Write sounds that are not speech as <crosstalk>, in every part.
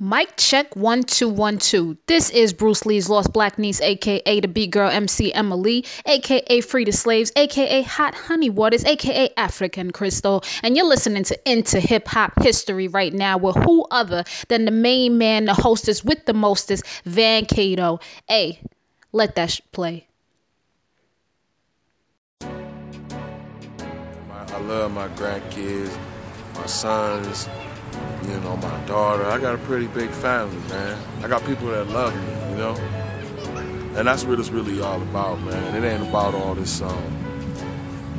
Mic check one two one two. This is Bruce Lee's lost black niece, aka the B girl MC Emily, aka Free the Slaves, aka Hot Honey Waters, aka African Crystal, and you're listening to Into Hip Hop History right now with who other than the main man, the hostess with the mostest, Van Cato. Hey, let that sh- play. I love my grandkids, my sons, you know, my daughter. I got a pretty big family, man. I got people that love me, you know? And that's what it's really all about, man. It ain't about all this, um,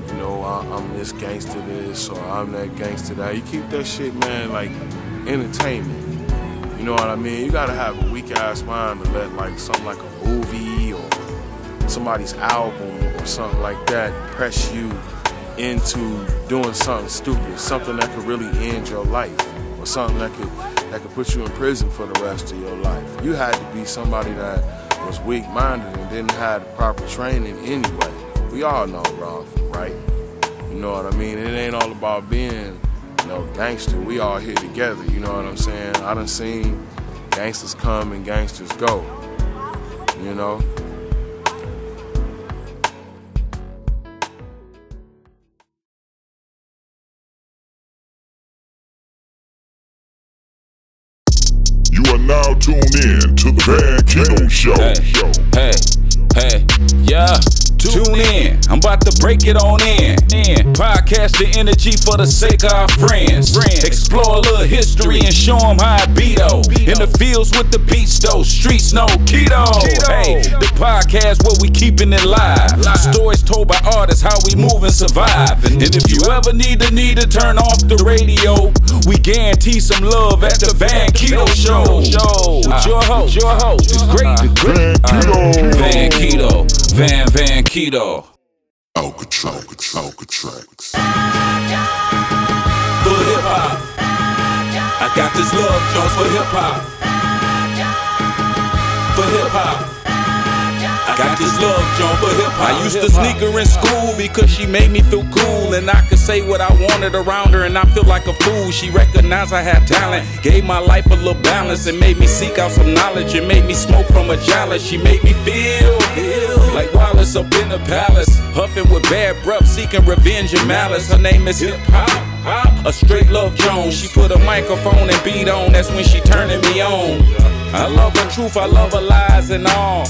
you know, I, I'm this gangster this or I'm that gangster that. You keep that shit, man, like entertainment. You know what I mean? You gotta have a weak ass mind to let like something like a movie or somebody's album or something like that press you into doing something stupid, something that could really end your life, or something that could that could put you in prison for the rest of your life. You had to be somebody that was weak-minded and didn't have the proper training anyway. We all know wrong from right. You know what I mean? It ain't all about being know, gangster. We all here together, you know what I'm saying? I done seen gangsters come and gangsters go. You know? Tuned in to the Van Keto Show. Hey, hey, hey, yeah. Tune in, I'm about to break it on in. Podcast the energy for the sake of our friends. Explore a little history and show them how I beat. In the fields with the beats though, streets no keto. Hey, the podcast where we keeping it live. Stories told by artists, how we move and survive. And if you ever need the need to turn off the radio, we guarantee some love at the Van Keto Show. With your host, your host, the great, uh-huh. the great Van Keto. Uh-huh. Van Keto, Van Van Keto. Alcatraz, Alcatraz. For hip hop, I got this love joint for hip hop. For hip hop. I got this love joint for hip hop. I used to sneak her in school because she made me feel cool. And I could say what I wanted around her and I feel like a fool. She recognized I had talent, gave my life a little balance, and made me seek out some knowledge and made me smoke from a chalice. She made me feel, feel like Wallace up in the palace, huffing with bad breath, seeking revenge and malice. Her name is Hip Hop. A straight love Jones. She put a microphone and beat on. That's when she turning me on. I love her truth. I love her lies and all.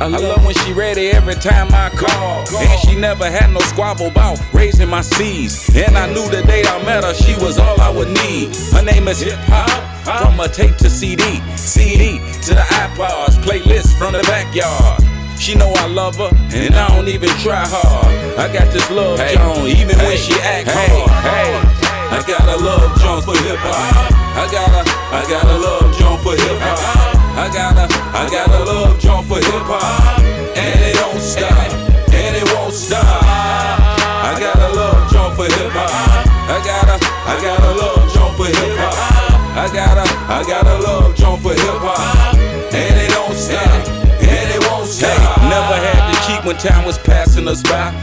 I love when she ready every time I call. And she never had no squabble about raising my seeds. And I knew the day I met her, she was all I would need. Her name is Hip Hop. From a tape to CD, CD to the iPods, playlist from the backyard. She know I love her, and I don't even try hard. I got this love Joan, even when she act hard. Hey, I got a love Joan for hip hop. I got a, I got a love Joan for hip hop. I got a, I got a love Joan for hip hop, I got a love Joan for hip hop, and it don't stop, and it won't stop. never had to cheat when time was passing us by.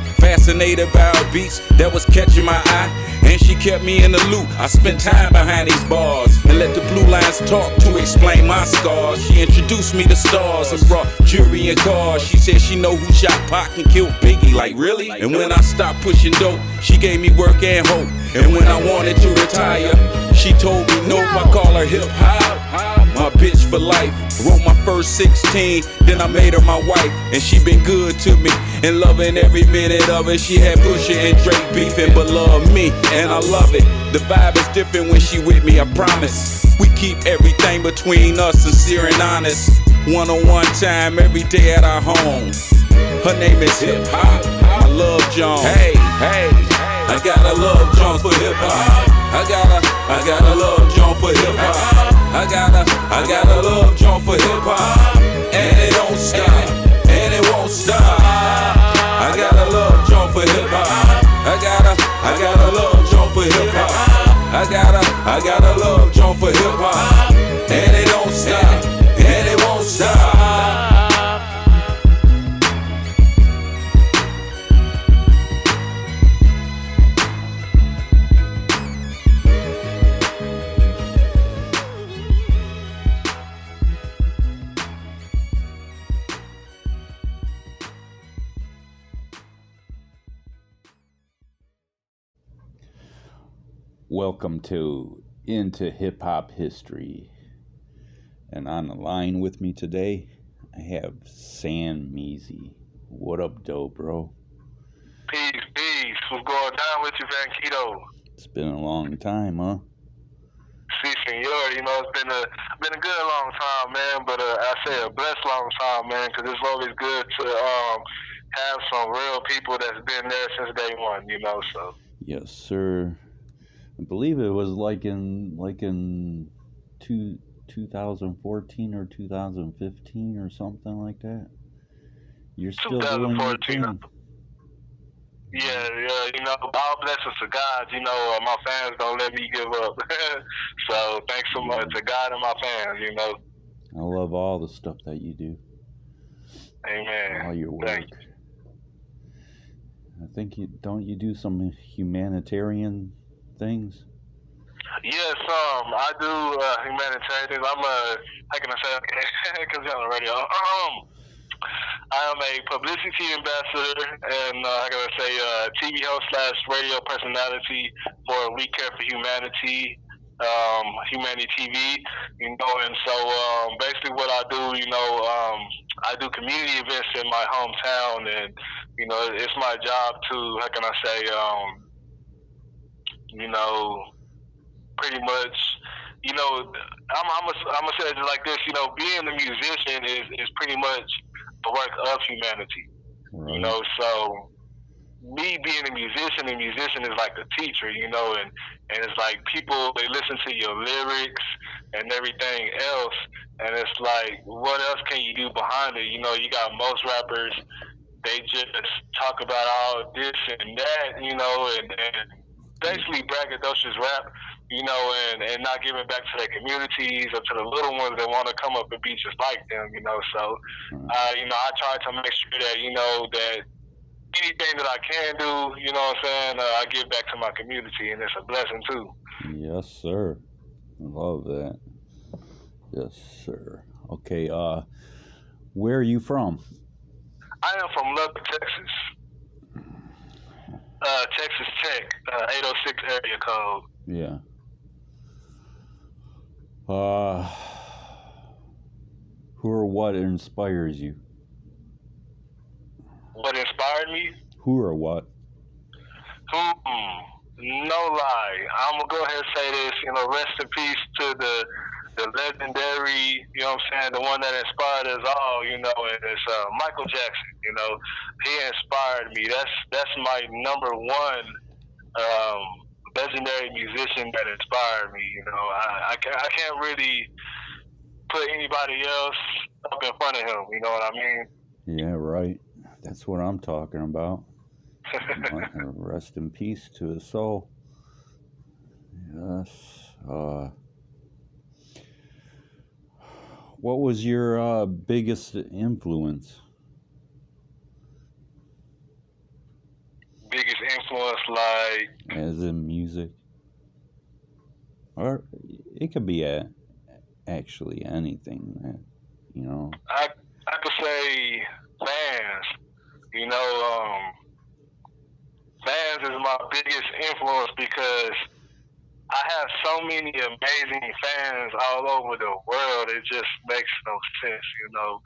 Fascinated by her beats that was catching my eye, and she kept me in the loop. I spent time behind these bars and let the blue lines talk to explain my scars. She introduced me to stars and brought jewelry and cars. She said she know who shot Pac and killed Biggie. Like really? And when I stopped pushing dope, she gave me work and hope. And when I wanted to retire, she told me no. I call her hip hop bitch for life. Wrote my first 16, then I made her my wife. And she been good to me and loving every minute of it. She had Pusha and Drake beefing, but love me, and I love it. The vibe is different when she with me, I promise. We keep everything between us sincere and honest. One on one time every day at our home. Her name is Hip Hop. I love Jones. Hey, hey. I got a love Jones for hip hop. Welcome to Into Hip Hop History. And on the line with me today, I have Sam Measy. What up, dope, bro? Peace, peace. What's going down with you, Van Keto? It's been a long time, huh? Si, senor. You know, it's been a been a good long time, man. But uh, I say a blessed long time, man, because it's always good to um, have some real people that's been there since day one. You know, so. Yes, sir. I believe it was like in like in two, 2014 or 2015 or something like that. You're still doing your thing. Yeah, yeah, you know, all blessings to God. You know, uh, my fans don't let me give up. <laughs> so thanks so much to God and my fans. You know. I love all the stuff that you do. Amen. All your work. I think you don't you do some humanitarian things. Yes, um, I do uh, humanitarian things. I'm a how can I say? Because you're on the radio. Um, I am a publicity ambassador and uh, I gotta say uh, TV host slash radio personality for We Care for Humanity, um, Humanity TV. You know, and so um, basically what I do, you know, um, I do community events in my hometown, and you know, it's my job to how can I say, um, you know, pretty much you know, I'm I'm gonna say it like this. You know, being a musician is is pretty much the work of humanity. Right. You know, so me being a musician, a musician is like a teacher, you know, and and it's like people they listen to your lyrics and everything else, and it's like what else can you do behind it? You know, you got most rappers they just talk about all this and that, you know, and, and basically braggadocious rap you know, and, and not giving back to their communities or to the little ones that want to come up and be just like them, you know. So, uh, you know, I try to make sure that, you know, that anything that I can do, you know what I'm saying, uh, I give back to my community, and it's a blessing too. Yes, sir. Love that. Yes, sir. Okay, uh, where are you from? I am from Lubbock, Texas. Uh, Texas Tech, uh, 806 area code. Yeah. Uh, who or what inspires you? What inspired me? Who or what? Hmm. No lie. I'm gonna go ahead and say this. You know, rest in peace to the the legendary. You know what I'm saying? The one that inspired us all. You know, and it's uh, Michael Jackson. You know, he inspired me. That's that's my number one. Um, legendary musician that inspired me. You know, I, I, I can't really put anybody else up in front of him. You know what I mean? Yeah, right. That's what I'm talking about. <laughs> Rest in peace to his soul. Yes. Uh, what was your uh, biggest influence? biggest influence like as in music or it could be a actually anything that you know i i could say fans you know um fans is my biggest influence because I have so many amazing fans all over the world. It just makes no sense, you know.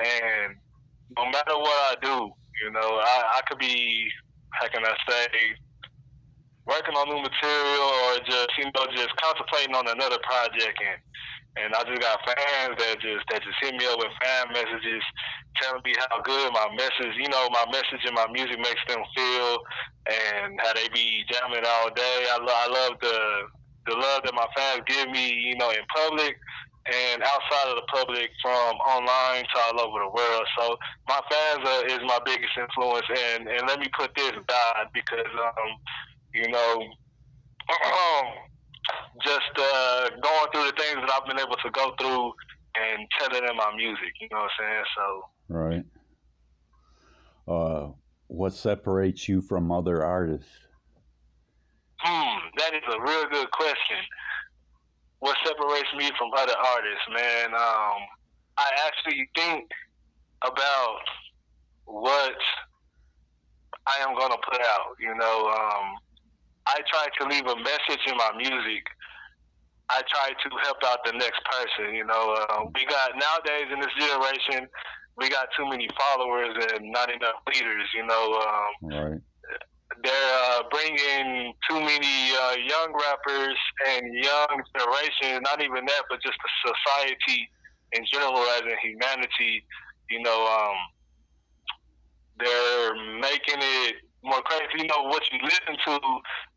And no matter what I do, you know, I, I could be how can I say, working on new material or just you know just contemplating on another project and and I just got fans that just that just hit me up with fan messages telling me how good my message, you know, my message and my music makes them feel, and how they be jamming all day. I, lo- I love the the love that my fans give me, you know, in public, and outside of the public from online to all over the world. So my fans are, is my biggest influence, and and let me put this God because um you know <clears throat> um, just uh, going through the things that I've been able to go through and telling in my music. You know what I'm saying? So right. Uh, what separates you from other artists? Hmm, that is a real good question what separates me from other artists, man. Um, I actually think about what I am gonna put out. You know, um, I try to leave a message in my music. I try to help out the next person. You know, uh, we got nowadays in this generation, we got too many followers and not enough leaders. You know, um, Right. they're uh, bringing too many uh, young rappers and young generation. Not even that, but just the society in general, as in humanity. You know, um, they're making it more crazy. You know, what you listen to,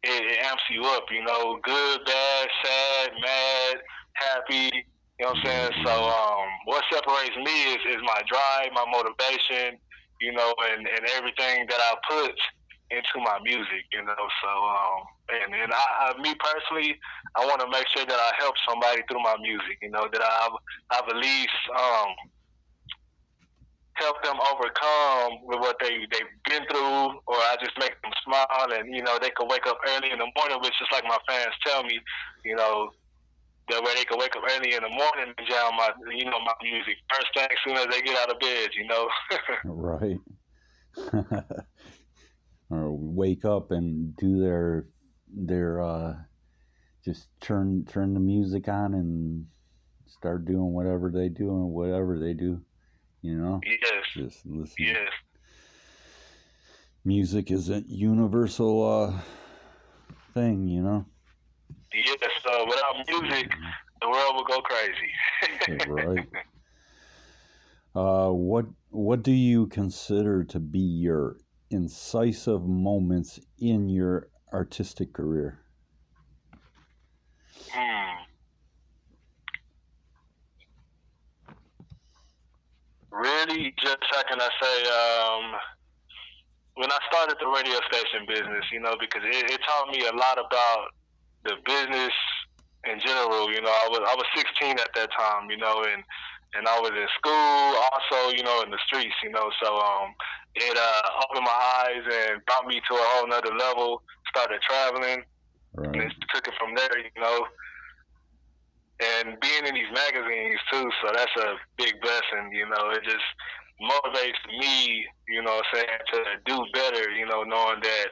it, it amps you up. You know, good, bad, sad, mad, happy. You know what I'm saying? So, um, what separates me is, is my drive, my motivation, you know, and, and everything that I put into my music, you know. So, um, and, and I, I, me personally, I want to make sure that I help somebody through my music, you know, that I've, I've at least, um, help them overcome with what they they've been through, or I just make them smile, and you know they can wake up early in the morning, which is like my fans tell me, you know, that way they can wake up early in the morning and jam my you know my music first thing as soon as they get out of bed, you know. <laughs> Right. <laughs> or wake up and do their their uh just turn turn the music on and start doing whatever they do and whatever they do. You know? yes, Just listen. yes, Music is a universal uh thing, you know? yes. So without music, the world would go crazy. <laughs> right. Uh, what what do you consider to be your incisive moments in your artistic career? Hmm. Really, just how can I say? Um, when I started the radio station business, you know, because it, it taught me a lot about the business in general. You know, I was I was 16 at that time, you know, and and I was in school, also, you know, in the streets, you know. So um, it uh, opened my eyes and brought me to a whole nother level. Started traveling, and Right. it took it from there, you know. And being in these magazines too, so that's a big blessing, you know. It just motivates me, you know, what I'm saying to do better, you know, knowing that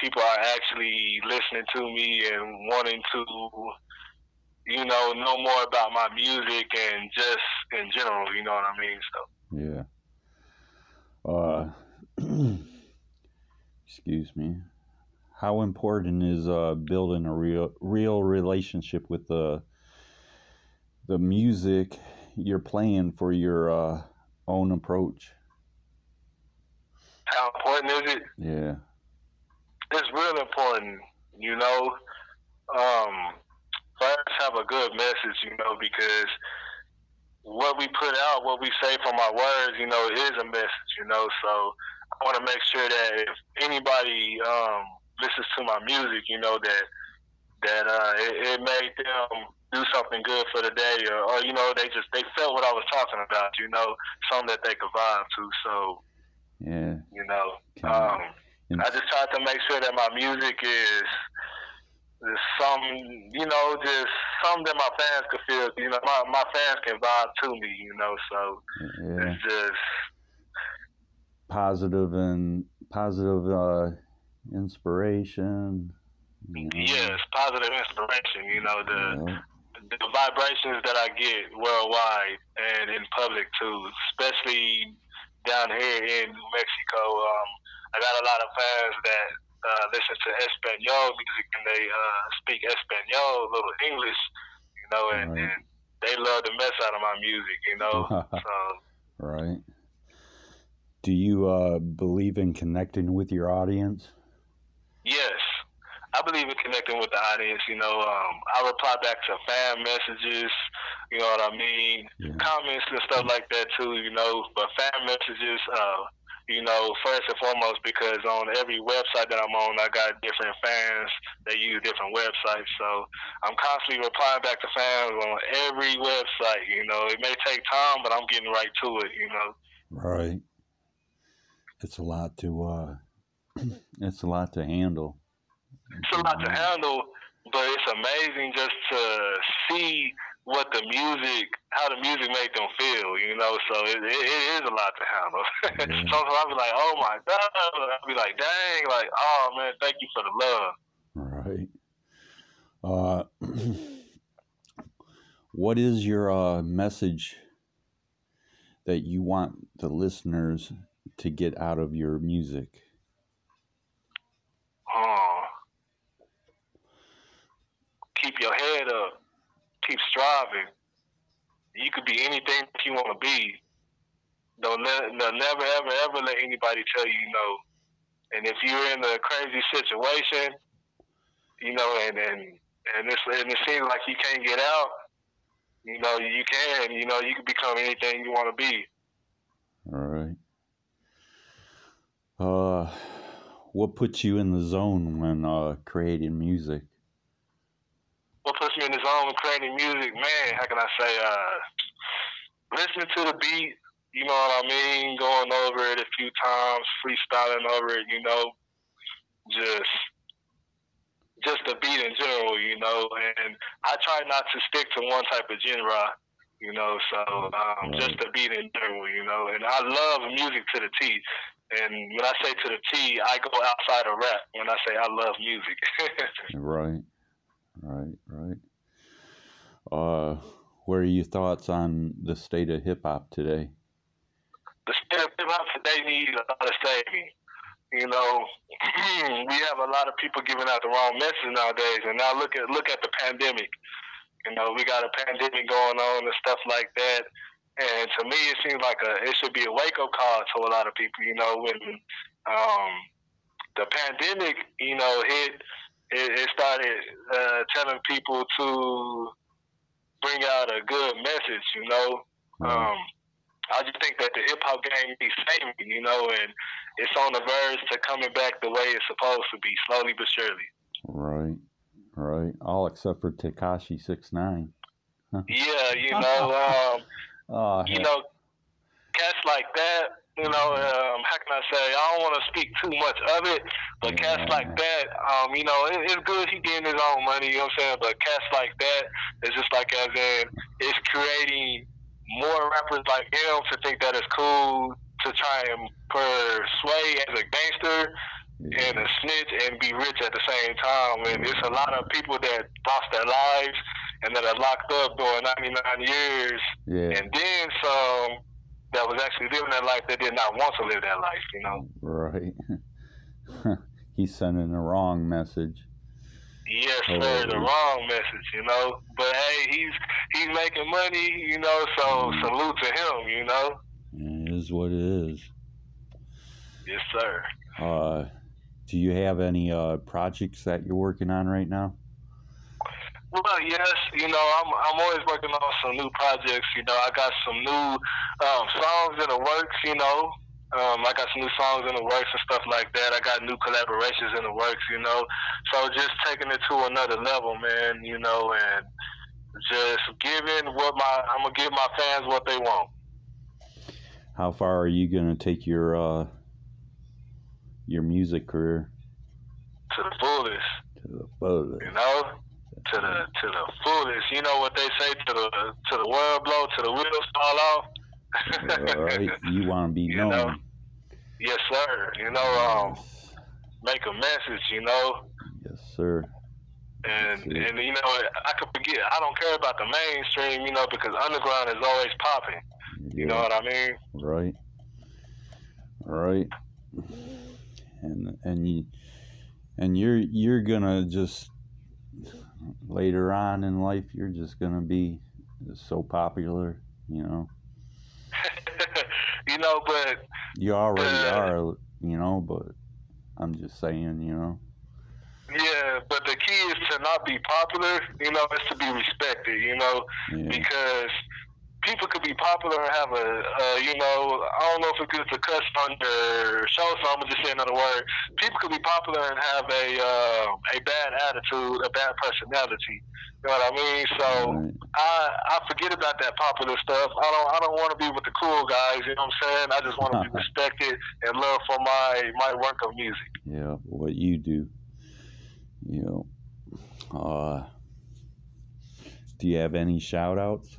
people are actually listening to me and wanting to, you know, know more about my music and just in general, you know what I mean? So Yeah. Uh, <clears throat> excuse me. How important is uh, building a real real relationship with the the music you're playing for your uh, own approach? how important is it? Yeah. it's real important, you know. Um, first, have a good message, you know, because what we put out, what we say from our words, you know, is a message, you know. So I want to make sure that if anybody um, listens to my music, you know, that that uh, it, it made them do something good for the day, or, or you know, they just they felt what I was talking about, you know, something that they could vibe to. So Yeah. you know. Um, I just try to make sure that my music is, some, you know, just something that my fans could feel. You know, my, my fans can vibe to me, you know, so yeah. it's just, Positive and positive uh, inspiration. you know. yes, positive inspiration, you know, the, Yeah. The vibrations that I get worldwide and in public too, especially down here in New Mexico. Um, I got a lot of fans that uh, listen to Espanol music and they uh, speak Espanol, a little English, you know, and, Right. and they love the mess out of my music, you know. <laughs> so Right. Do you uh, believe in connecting with your audience? Yes, I believe in connecting with the audience. You know, um, I reply back to fan messages. You know what I mean? Yeah. Comments and stuff like that too. You know, but fan messages. Uh, you know, first and foremost, because on every website that I'm on, I got different fans that use different websites. So I'm constantly replying back to fans on every website. You know, it may take time, but I'm getting right to it. You know. Right. It's a lot to uh, <clears throat> it's a lot to handle. It's a lot to handle, but it's amazing just to see what the music, how the music made them feel, you know. So it, it, it is a lot to handle. <laughs> Yeah. Sometimes I'll be like, oh my god, I'll be like, dang, like, oh man, thank you for the love. Uh, <clears throat> what is your uh, message that you want the listeners to get out of your music? Oh. Keep your head up. Keep striving. You could be anything you want to be. Don't, let, never, ever, ever let anybody tell you no. And if you're in a crazy situation, you know, and and and, it's, and it seems like you can't get out, you know, you can. You know, you can become anything you want to be. All right. Uh, what puts you in the zone when uh, creating music? What puts me in the zone creating music, man? How can I say? Uh, listening to the beat, you know what I mean? Going over it a few times, freestyling over it, you know, just just the beat in general, you know. And I try not to stick to one type of genre, you know. So um, just the beat in general, you know. And I love music to the T. And when I say to the T, I go outside of rap when I say I love music. <laughs> right, right, right. Uh, what are your thoughts on the state of hip hop today? The state of hip hop today needs a lot of saving. You know, <clears throat> we have a lot of people giving out the wrong message nowadays, and now look at look at the pandemic. You know, we got a pandemic going on and stuff like that. And to me, it seems like a it should be a wake up call to a lot of people. You know, when um, the pandemic, you know, hit, it, it started uh, telling people to bring out a good message. You know, um, I just think that the hip hop game needs saving. You know, and it's on the verge to coming back the way it's supposed to be, slowly but surely. Right, right. All except for Tekashi Six Nine. Yeah, you know, <laughs> um, oh, you know, cats like that. You know, um, how can I say? I don't want to speak too much of it, but cats like that, um, you know, it, it's good he getting his own money. You know what I'm saying? But cats like that, it's just like as in, it's creating more rappers like him to think that it's cool to try and persuade as a gangster and a snitch and be rich at the same time. And it's a lot of people that lost their lives and that are locked up during 99 years. Yeah. And then some that was actually living that life that did not want to live that life, you know? Right. <laughs> He's sending the wrong message. Yes, Oh, sir, the wrong message, you know. But hey, he's he's making money, you know, so salute to him, you know. It is what it is. Yes, sir. Uh, do you have any uh, projects that you're working on right now? Well, yes, you know, I'm I'm always working on some new projects. You know, I got some new um, songs in the works. You know, um, I got some new songs in the works and stuff like that. I got new collaborations in the works. You know, so just taking it to another level, man. You know, and just giving what my I'm gonna give my fans what they want. How far are you gonna take your uh, your music career? to the fullest. To the fullest. You know, to the to the fullest. You know what they say to the to the world blow, to the wheels fall off. Right, <laughs> you want to be You known. know, yes, sir. You know, um, make a message. You know, Yes, sir. and and you know, I could forget. I don't care about the mainstream. You know, because underground is always popping. You know what I mean? Right. Right. And and you and you're you're gonna just later on in life you're just gonna be so popular, you know. <laughs> you know, but You already Uh, are, you know, but I'm just saying, you know. yeah, but the key is to not be popular. You know, is to be respected. You know, Yeah. because people could be popular and have a, uh, you know, I don't know if it's good to cuss your show, so I'm gonna just say another word. People could be popular and have a uh, a bad attitude, a bad personality. You know what I mean? So Right. I I forget about that popular stuff. I don't I don't want to be with the cool guys. You know what I'm saying? I just want to be <laughs> respected and loved for my my work of music. Yeah, what you do. You know. Uh do you have any shout outs?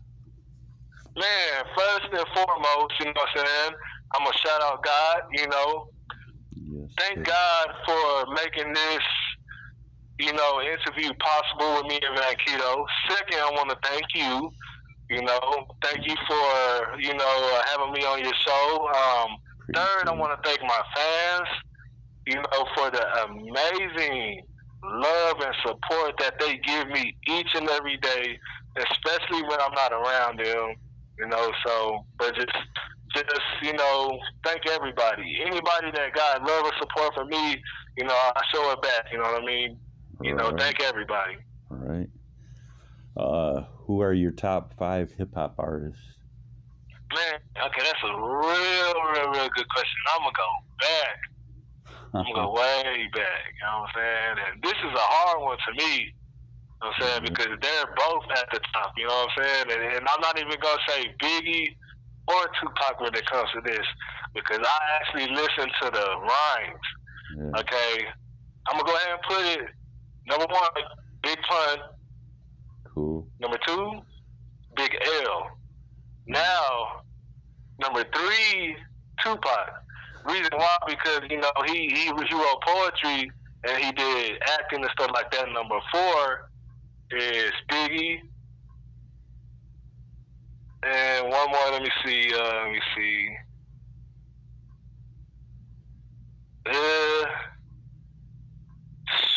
Man, first and foremost, you know what I'm saying? I'm gonna shout out God. You know, Yes. thank sir. God for making this you know, interview possible with me and Van Keto. Second, I want to thank you. You know, thank you for you know uh, having me on your show. Um, third, I want to thank my fans. You know, for the amazing love and support that they give me each and every day, especially when I'm not around them. You know, so but just just you know, thank everybody. Anybody that got love or support for me, you know, I show it back. You know what I mean? You know, thank everybody. All right. Uh, who are your top five hip hop artists? Man, okay, that's a real, real, real good question. I'm gonna go back. I'm gonna go <laughs> way back. You know what I'm saying? And this is a hard one to me. You know I'm saying? Because they're both at the top. You know what I'm saying? And, and I'm not even gonna say Biggie or Tupac when it comes to this, because I actually listen to the rhymes. Yeah. Okay, I'm gonna go ahead and put it. Number one, Big Pun. Cool. Number two, Big L. Now, number three, Tupac. Reason why? Because you know he he, he wrote poetry and he did acting and stuff like that. Number four is Biggie. And one more. Let me see. Uh, let me see. Uh,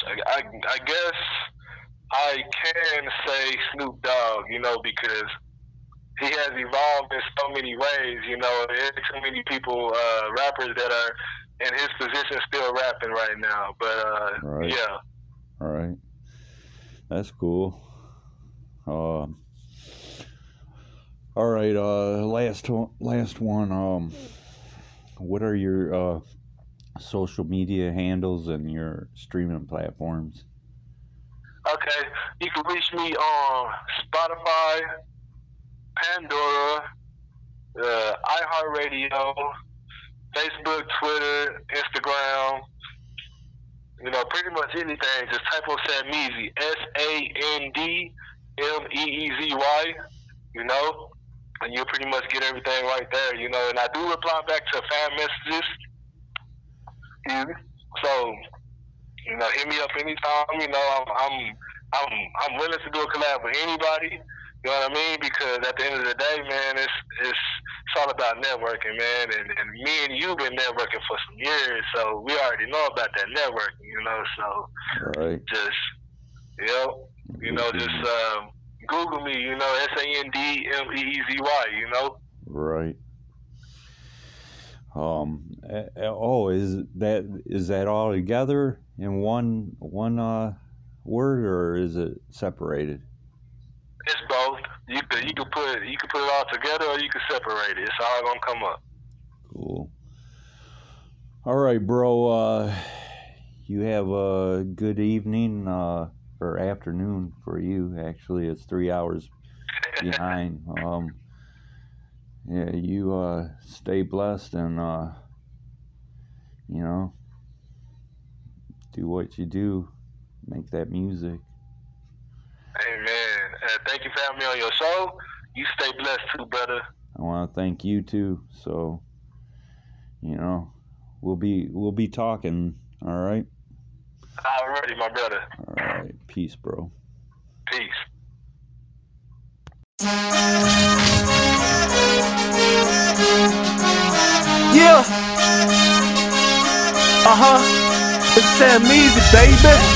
I, I, I guess I can say Snoop Dogg, you know, because he has evolved in so many ways. You know, there's too many people, uh, rappers that are in his position still rapping right now. But uh, Right. yeah, All right. That's cool. Um. all right. Uh, last. Last one. Um, what are your uh social media handles and your streaming platforms? okay. You can reach me on Spotify, Pandora, uh, iHeartRadio, Facebook, Twitter, Instagram. You know, pretty much anything. Just type of Sameezy, S A N D M E E Z Y. You know, and you'll pretty much get everything right there. You know, and I do reply back to fan messages. Mhm. So, you know, hit me up anytime. You know, I'm I'm I'm I'm willing to do a collab with anybody. You know what I mean? Because at the end of the day, man, it's it's it's all about networking, man. And and me and you been networking for some years, so we already know about that networking. You know, so right. just you know, you know, just um, Google me. You know, S A N D M E E Z Y. You know. Right. Um. Oh, is that is that all together in one one uh word or is it separated? It's both. You could you could put you could put it all together or you could separate it. It's all gonna come up. Cool. All right, bro. Uh, you have a good evening uh, or afternoon for you. Actually, it's three hours <laughs> behind. Um, yeah, you uh, stay blessed and uh, you know do what you do. Make that music. Amen. Thank you for having me on your show. You stay blessed too, brother. I want to thank you too. So, you know, we'll be we'll be talking. All right. Already, my brother. All right. Peace, bro. Peace. Yeah. Uh huh. It's Sam Easy, baby.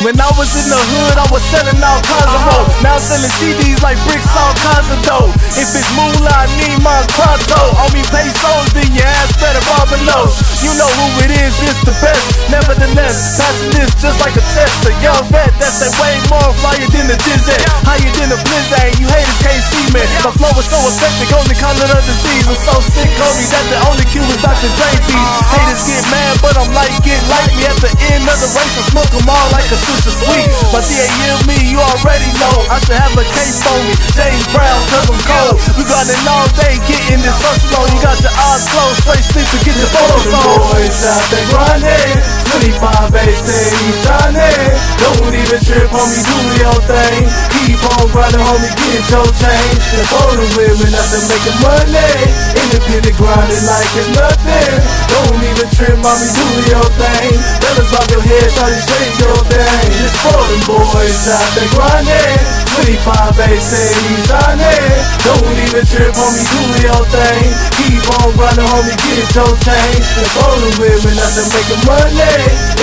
When I was in the hood, I was selling all kinds of hoes. Now I'm selling CDs like bricks, all kinds of dough. If it's moolah, I need my pronto. On me pesos, then your ass better bob below. You know who it is, it's the best. Nevertheless, passing this just like a test. A young vet that's that way more flyer than the Dizzy. Higher than the blizzard, you haters can't see me. My flow is so effective, only it a disease. I'm so sick, homie, that the only cure is Dr. Dre. Haters get mad, but I'm like, get like me. At the end of the race, I smoke them all like a sister sweet. But the yield me, you already know. I should have a case on me. James Brown, cause I'm cold. We got it all day, getting this hustle on. You got your eyes closed, straight sleep to get your photos on. Boys out there grinding, 25 A, steady shining. Don't even trip, homie, do your thing. Keep on grinding, homie, get your change. The women out there making money. Independent grinding like it's nothing. Don't even trip, mommy, do your thing. Fellas bob your head, try to shake your thing. It's for them boys out there grinding. 25 A, steady shining. Don't even trip, homie, do your thing. Keep on grinding, homie, get it your. And for the women out there making money.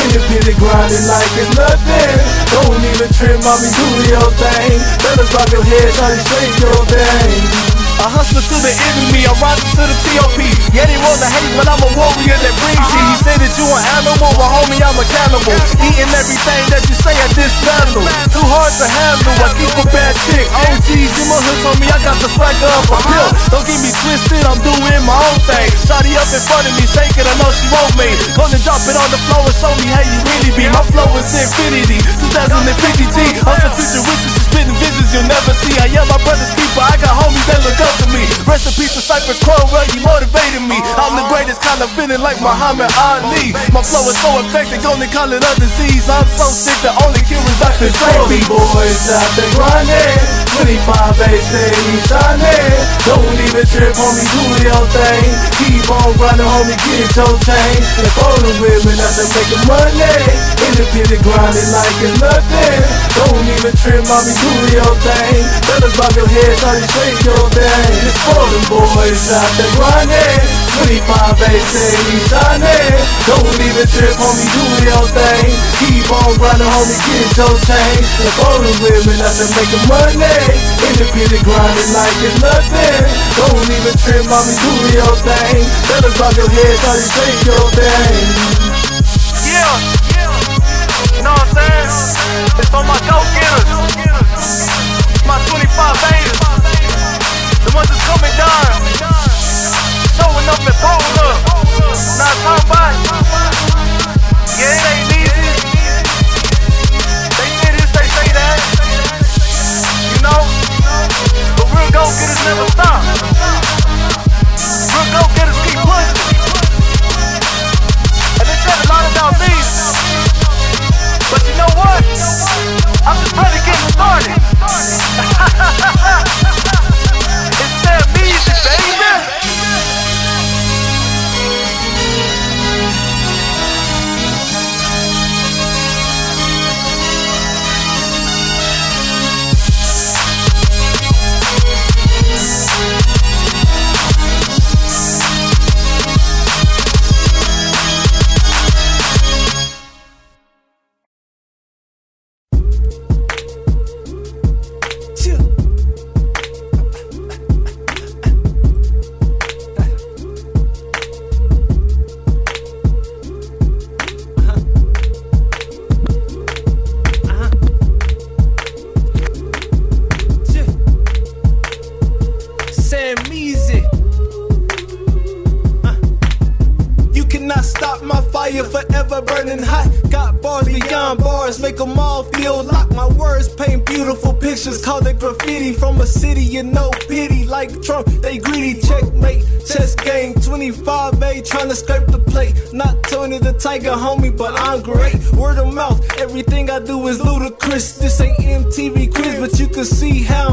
Independent grinding like it's nothing. Don't even trip, mommy, do your thing. Fellas bob your head, try to shake your thing. A hustler to the enemy, a rocket to the TOP. Yeah, they wanna hate, but I'm a warrior that brings you. He say that you an animal, but homie, I'm a cannibal. Eating everything that you say at this battle. Too hard to handle, I keep a bad chick. OGs in my hood told me I got the swagger of a pill. Don't get me twisted, I'm doing my own thing. Shotty up in front of me, shaking, I know she won't me. Gonna drop it on the floor and show me how you really be. My flow is infinity, 2050 G. I'm some futuristic, visions you'll never see. I am my brother's keeper, I got homies that look up to me. Rest in peace to Cypress Crowell, you motivated me. I'm the greatest, kind of feeling like Muhammad Ali. My flow is so effective, only call it a disease. I'm so sick, the only cure is Dr. Dre. boys out there grinding, 25 A steady shining. Don't even trip, homie, do your thing. Keep on grinding, homie, get your chain. And the women out there making money, independent grinding like it's nothing. Don't even trip, mommy, do your thing. Fellas bob your head, try to shake your thing. It's for them boys out there grinding. 25 A steady shining. Don't even trip, homie, do your thing. Keep on grinding, homie, get your for the women out there making money, independent grinding like it's nothing. Don't even trip, mommy, do your thing. Fellas bob your head, try to shake your thing. Yeah, you know what I'm saying? It's for my go-getters, my 25 haters, the ones that's coming down, showing up and pulling up. Now talking about, yeah, it ain't easy. They say this, they say that, you know, but real go-getters never stop. Real go-getters keep pushing. And they said a lot about me. Know what? I'm just ready getting started. <laughs> it's that music, baby.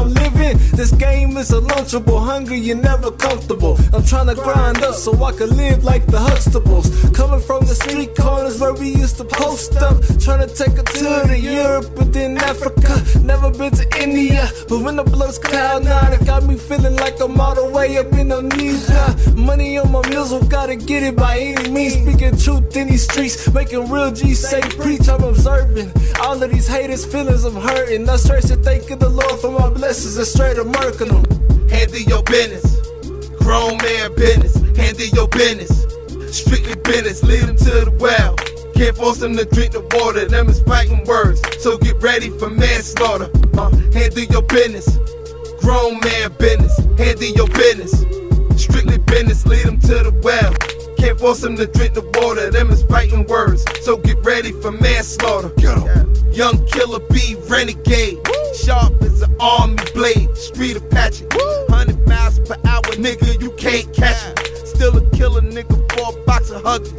I'm living. This game is a lunchable, hungry, you're never comfortable. I'm trying to grind up so I can live like the Huxtables. Coming from the street corners where we used to post up. Trying to take a tour to Europe and then Africa. Never been to India, but when the blood's cloud nine, it got me feeling like I'm all the way up in Indonesia. Money on my mules, gotta get it by any means. Speaking truth in these streets, making real G say preach. I'm observing all of these haters' feelings I'm hurting. I straight to thanking the Lord for my blessings and straight up murking them. Handle your business. Grown man business. Handle your business. Strictly business. Lead them to the well. Can't force them to drink the water. Them is fighting words. So get ready for manslaughter. Uh, handle your business. Grown man business. Handle your business. Strictly business. Lead them to the well. Can't force them to drink the water. Them is fighting words. So get ready for manslaughter. Young killer B renegade. Sharp as an army blade. Street Apache. 100 miles per hour, nigga, you can't catch it. Still a killer nigga for a box of huggers.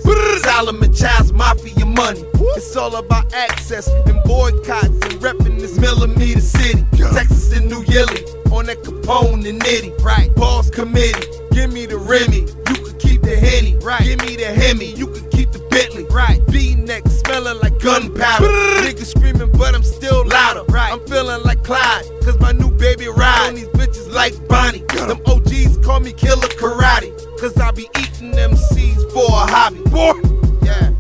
Solomon Child's mafia money. It's all about access and boycotts and repping this millimeter city. Texas and New Yearly on that Capone and Nitty. Right. Boss committee. Give me the Remy. You could keep the Henny. Right. Give me the Hemi. You could keep the Bentley. Right. V-neck smelling like gunpowder. Niggas screaming, but I'm still louder. Right. I'm feeling like Clyde. Cause my new baby ride on these bitches like Bonnie. Them OGs call me Killer Karate. Cause I be eating them seeds for a hobby. Boy. Yeah.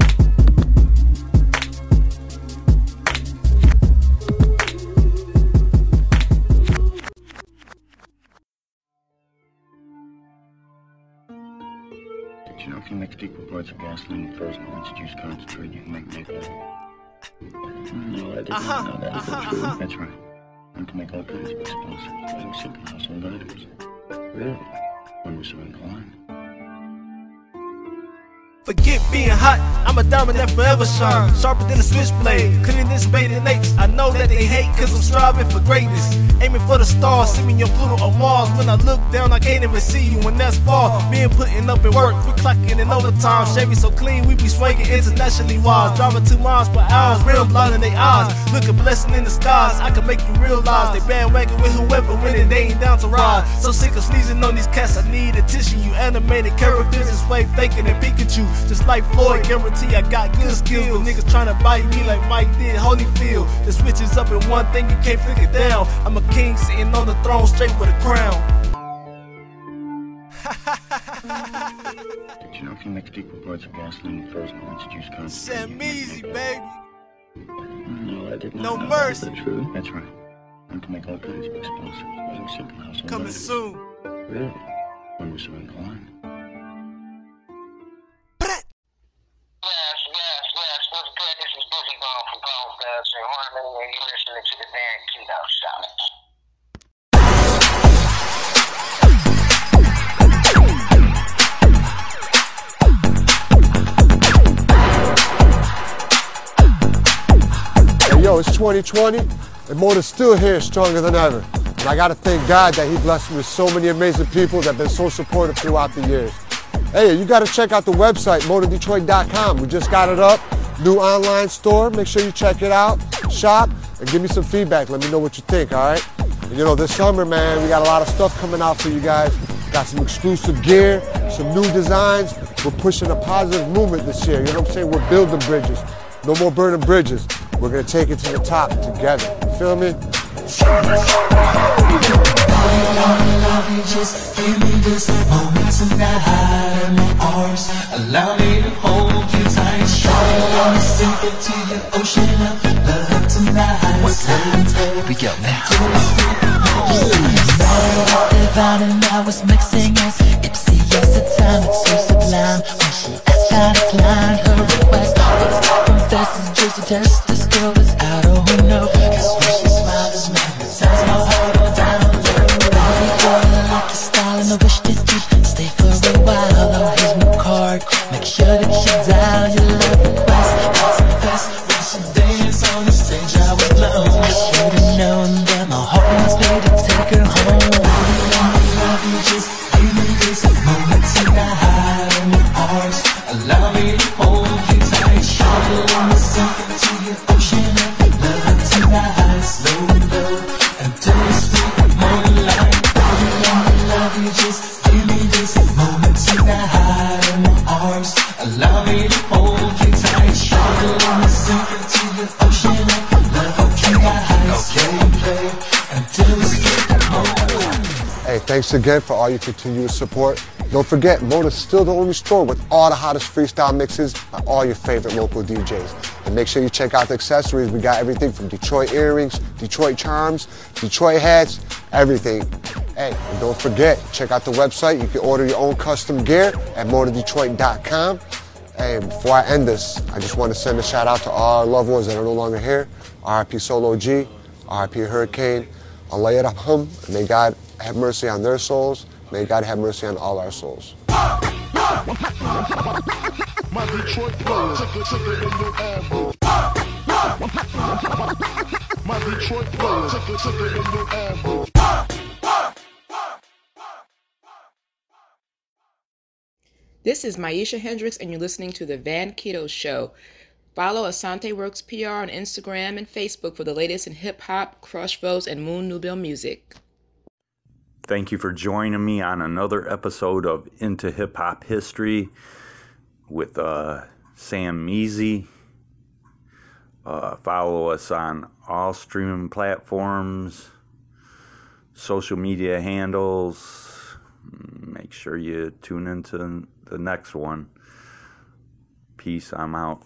Did you know if you mix equal parts of gasoline with frozen orange juice concentrate, you can make napalm? No, I did Uh-huh, know that. Uh-huh, true? uh-huh. That's right. You can make all kinds of explosives using simple household items. Really? When we're so inclined. Forget being hot, I'm a diamond that forever shine. Sharper than a switchblade, cleaning this bait and aches. I know that they hate cause I'm striving for greatness. Aiming for the stars, see me on Pluto or Mars. When I look down, I can't even see you when that's far. Being putting up in work, we clocking in overtime. Chevy so clean, we be swinging internationally wise. Driving two miles per hour, real blinding their eyes. Look a blessing in the skies, I can make you realize they bandwagon with whoever winning, they ain't down to ride. So sick of sneezing on these cats, I need attention. You animated characters this way, faking and Pikachu. Just like Floyd, guarantee I got good skills. But niggas trying to bite me like Mike did Holyfield. The switch is up in one thing, you can't flick it down. I'm a king sitting on the throne straight with a crown. Did you know if you mix equal parts of gasoline with frozen orange juice concentrate? Sam Easy, baby. No, I did not No know mercy. that. Is that true? That's right. You can make all kinds of explosives using simple household Coming soon. Really? When we're so inclined. Yes, yes, yes. What's good? This is Bizzy Bone from Bone Thugs and Harmony, and you're listening to the band Keto Show. Hey, yo, it's 2020, and Motor's still here, stronger than ever. And I gotta thank God that He blessed me with so many amazing people that have been so supportive throughout the years. Hey, you gotta check out the website, motordetroit.com. We just got it up, new online store. Make sure you check it out, shop, and give me some feedback. Let me know what you think, all right? And you know, this summer, man, we got a lot of stuff coming out for you guys. Got some exclusive gear, some new designs. We're pushing a positive movement this year. You know what I'm saying? We're building bridges. No more burning bridges. We're gonna take it to the top together. You feel me? Love you, just give me this moment tonight in my arms. Allow me to hold you tight. Shawty, let me sink into your ocean of love tonight. Up? We go now. I was mixing us. Ipsy, the time it's so sublime. When she asked, I declined her request. But confesses just a test. This girl is out again for all your continuous support. Don't forget, Motor's still the only store with all the hottest freestyle mixes by all your favorite local DJs. And make sure you check out the accessories. We got everything from Detroit earrings, Detroit charms, Detroit hats, everything. Hey, and don't forget, check out the website. You can order your own custom gear at motordetroit.com. Hey, before I end this, I just want to send a shout out to all our loved ones that are no longer here. RIP Solo G, RIP Hurricane, Allah yarhamhum. May God have mercy on their souls. May God have mercy on all our souls. My Detroit players. My Detroit. This is Maisha Hendricks, and you're listening to The Van Keto Show. Follow Asante Works PR on Instagram and Facebook for the latest in hip hop, crush votes, and Moon Nubile music. Thank you for joining me on another episode of Into Hip Hop History with uh, Sam Measy. Uh, follow us on all streaming platforms, social media handles. Make sure you tune into the next one. Peace. I'm out.